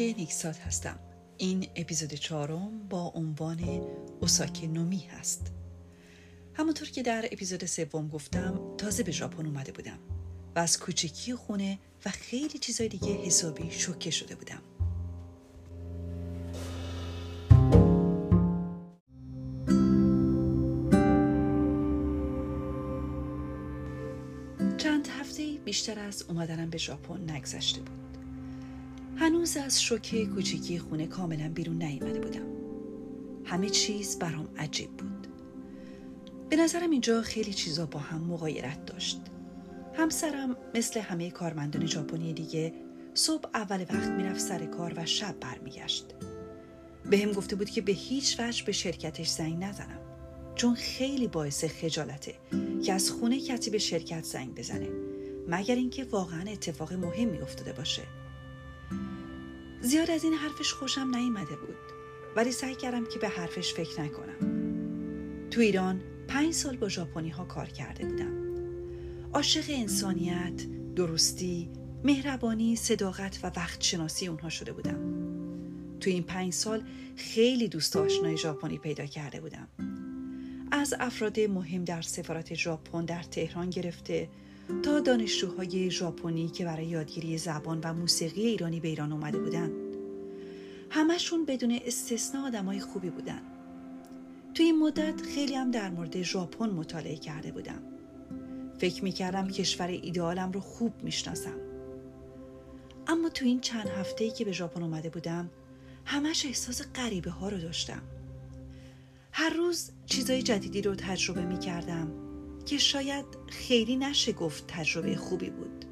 امیده نیکسات هستم. این اپیزود چهارم با عنوان اوساکه نومی هست. همونطور که در اپیزود سوم گفتم تازه به ژاپن اومده بودم و از کوچکی خونه و خیلی چیزای دیگه حسابی شوکه شده بودم. چند هفته بیشتر از اومدنم به ژاپن نگذشته بود. هنوز از شوکه کوچیکی خونه کاملا بیرون نیامده بودم. همه چیز برام عجیب بود. به نظرم اینجا خیلی چیزا با هم مقایرت داشت. همسرم مثل همه کارمندان ژاپنی دیگه صبح اول وقت می‌رفت سر کار و شب برمیگشت. به هم گفته بود که به هیچ وجه به شرکتش زنگ نزنم چون خیلی باعث خجالته که از خونه کسی به شرکت زنگ بزنه مگر اینکه واقعا اتفاق مهمی افتاده باشه. زیاد از این حرفش خوشم نیامده بود. ولی سعی کردم که به حرفش فکر نکنم. تو ایران پنج سال با ژاپنی ها کار کرده بودم. عاشق انسانیت، درستی، مهربانی، صداقت و وقت شناسی اونها شده بودم. تو این پنج سال خیلی دوست آشنای ژاپنی پیدا کرده بودم. از افراد مهم در سفارت ژاپن در تهران گرفته تا دانشجوهای ژاپنی که برای یادگیری زبان و موسیقی ایرانی به ایران اومده بودن. همشون بدون استثنا آدمای خوبی بودن. توی این مدت خیلی هم در مورد ژاپن مطالعه کرده بودم. فکر می‌کردم کشور ایدئالم رو خوب می‌شناسم. اما تو این چند هفته ای که به ژاپن اومده بودم همش احساس غریبه ها رو داشتم. هر روز چیزای جدیدی رو تجربه می کردم که شاید خیلی نشه گفت تجربه خوبی بود.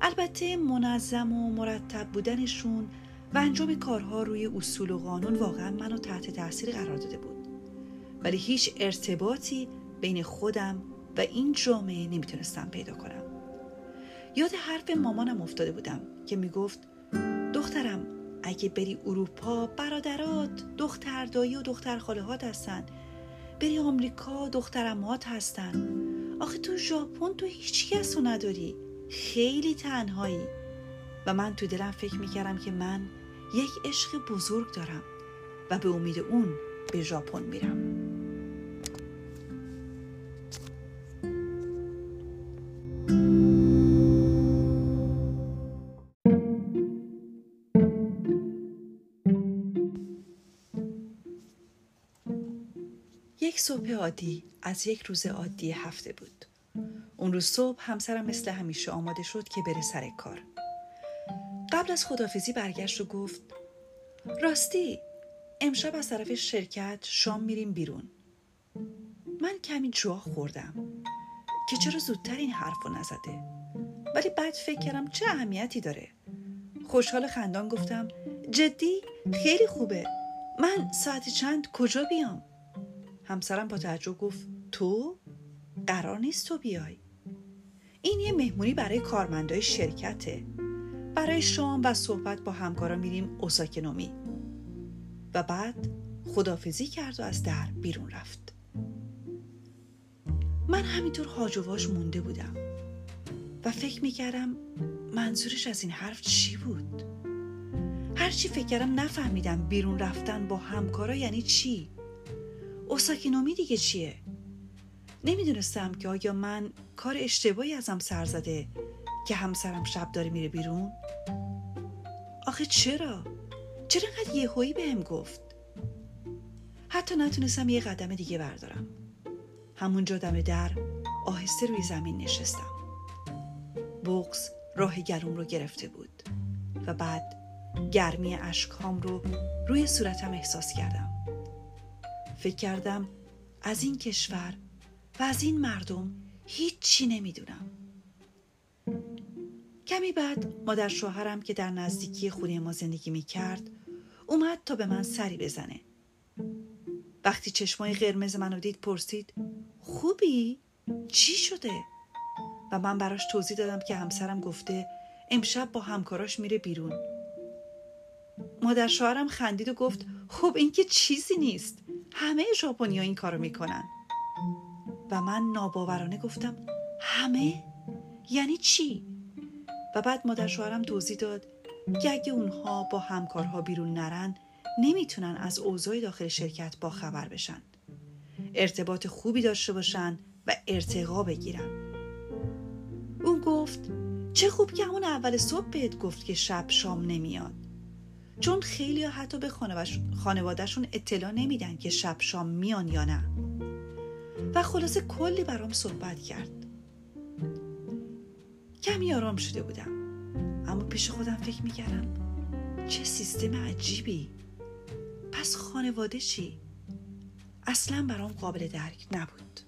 البته منظم و مرتب بودنشون و انجام کارها روی اصول و قانون واقعا منو تحت تاثیر قرار داده بود. ولی هیچ ارتباطی بین خودم و این جامعه نمی‌تونستم پیدا کنم. یاد حرف مامانم افتاده بودم که می‌گفت دخترم اگه بری اروپا برادرات دختر دایی و دختر خاله هات هستن. بری آمریکا دخترمات هستن. آخه تو ژاپن تو هیچ کس رو نداری. خیلی تنهایی. و من تو دلم فکر می‌کردم که من یک عشق بزرگ دارم و به امید اون به ژاپن میرم. یک صبح عادی از یک روز عادی هفته بود. اون روز صبح همسرم مثل همیشه آماده شد که بره سر کار. قبل از خدافزی برگشت و گفت راستی امشب از طرف شرکت شام میریم بیرون. من کمی جا خوردم که چرا زودتر این حرف رو نزده. ولی بعد فکر کردم چه اهمیتی داره. خوشحال خندان گفتم جدی؟ خیلی خوبه. من ساعت چند کجا بیام؟ همسرم با تعجب گفت تو قرار نیست تو بیای. این یه مهمونی برای کارمندای شرکته. برای شام و صحبت با همکارا میریم اوساکنومی. و بعد خدافزی کرد و از در بیرون رفت. من همینطور هاجواش مونده بودم. و فکر می‌کردم منظورش از این حرف چی بود؟ هرچی فکر کردم نفهمیدم بیرون رفتن با همکارا یعنی چی. اوساکینومی دیگه چیه؟ نمی‌دونستم که آیا من کار اشتباهی ازم سر زده که همسرم شب داره میره بیرون؟ آخه چرا؟ چرا انقدر یهویی بهم گفت؟ حتی نتونستم یه قدم دیگه بردارم. همونجا دم در آهسته روی زمین نشستم. بغز راه گلوم رو گرفته بود و بعد گرمی اشکام رو روی صورتم احساس کردم. فکر کردم از این کشور و از این مردم هیچی نمی‌دونم کمی بعد مادر شوهرم که در نزدیکی خونه ما زندگی می کرد اومد تا به من سری بزنه وقتی چشمای قرمز منو دید پرسید خوبی؟ چی شده؟ و من براش توضیح دادم که همسرم گفته امشب با همکاراش میره بیرون مادر شوهرم خندید و گفت خب این که چیزی نیست همه ژاپنیا این کارو می‌کنن. و من ناباورانه گفتم همه؟ یعنی چی؟ و بعد مادر شوهرم توضیح داد که اگه اونها با همکارها بیرون نرن نمی‌تونن از اوضاع داخل شرکت با خبر بشن. ارتباط خوبی داشته باشن و ارتقا بگیرن. اون گفت چه خوب که همون اول صبح بهت گفت که شب شام نمیاد. چون خیلی ها حتی به خانوادهشون اطلاع نمیدن که شب شام میان یا نه. و خلاصه کلی برام صحبت کرد. کمی آرام شده بودم. اما پیش خودم فکر می‌کردم چه سیستم عجیبی. پس خانواده چی؟ اصلا برام قابل درک نبود.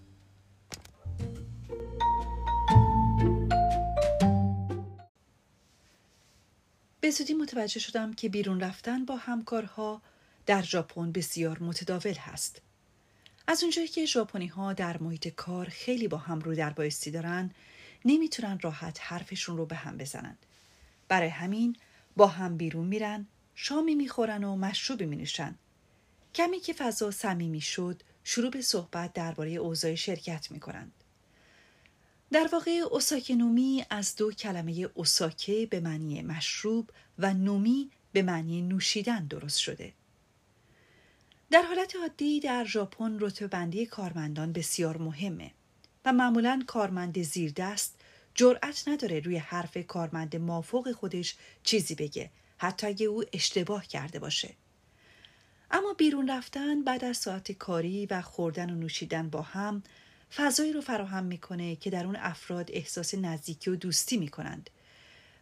به زودی متوجه شدم که بیرون رفتن با همکارها در ژاپن بسیار متداول هست. از اونجایی که ژاپنی ها در محیط کار خیلی با هم رو در بایستی دارن نمی‌تونن راحت حرفشون رو به هم بزنن. برای همین با هم بیرون میرن، شامی می‌خورن و مشروبی مینوشن. کمی که فضا صمیمی شد، شروع به صحبت درباره اوضاع شرکت می‌کنند. در واقع اوساکه نومی از دو کلمه اوساکه به معنی مشروب و نومی به معنی نوشیدن درست شده. در حالت عادی در ژاپن رتبه بندی کارمندان بسیار مهمه و معمولا کارمند زیردست جرأت نداره روی حرف کارمند مافوق خودش چیزی بگه حتی اگه او اشتباه کرده باشه. اما بیرون رفتن بعد از ساعت کاری و خوردن و نوشیدن با هم فضایی رو فراهم می‌کنه که در اون افراد احساس نزدیکی و دوستی می‌کنند.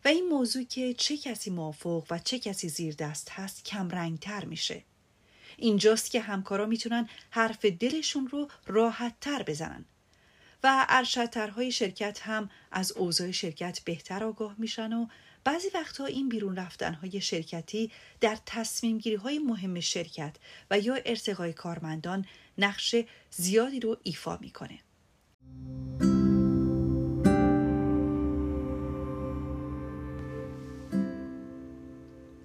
و این موضوع که چه کسی موافق و چه کسی زیر دست هست کم رنگ تر میشه. اینجاست که همکارا می‌تونن حرف دلشون رو راحت تر بزنن. و ارشدترهای شرکت هم از اوضاع شرکت بهتر آگاه میشن و بعضی وقتها این بیرون رفتنهای شرکتی در تصمیم گیری های مهم شرکت و یا ارتقای کارمندان نقش زیادی رو ایفا می‌کنه.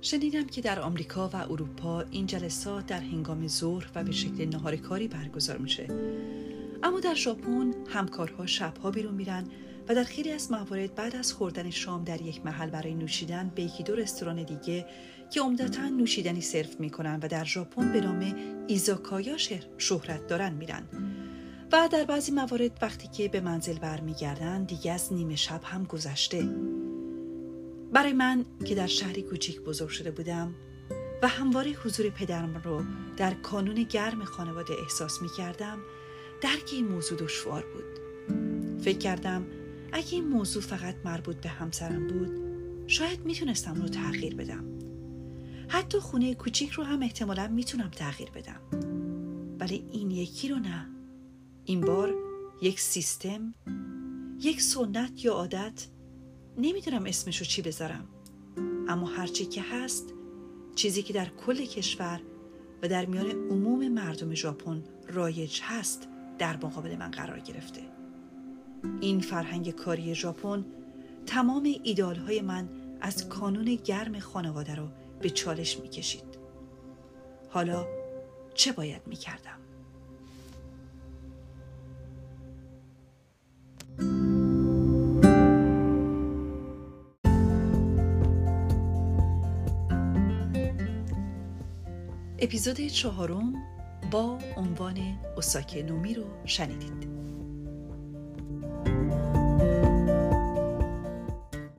شنیدم که در آمریکا و اروپا این جلسات در هنگام ظهر و به شکل نهار کاری برگزار میشه اما در ژاپن همکارها شبها بیرون میرن و در خیلی از موارد بعد از خوردن شام در یک محل برای نوشیدن به یکی دو رستوران دیگه که عمدتا نوشیدنی سرو می‌کنن و در ژاپن به نام ایزاکایا شهرت دارن میرن. و در بعضی موارد وقتی که به منزل برمیگردن دیگه از نیمه شب هم گذشته. برای من که در شهری کوچیک بزرگ شده بودم و همواره حضور پدرم رو در کانون گرم خانواده احساس می کردم درک این موضوع دشوار بود. فکر کردم اگه این موضوع فقط مربوط به همسرم بود شاید می‌تونستم رو تغییر بدم. حتی خونه کوچیک رو هم احتمالا می‌تونم تغییر بدم. ولی این یکی رو نه. این بار یک سیستم یک سنت یا عادت نمی‌دونم اسمشو چی بذارم. اما هرچی که هست چیزی که در کل کشور و در میان عموم مردم ژاپن رایج هست در مقابل من قرار گرفته. این فرهنگ کاری ژاپن تمام ایدال های من از کانون گرم خانواده رو به چالش می‌کشید حالا چه باید می‌کردم؟ اپیزود چهارم با عنوان اوساکه نومی رو شنیدید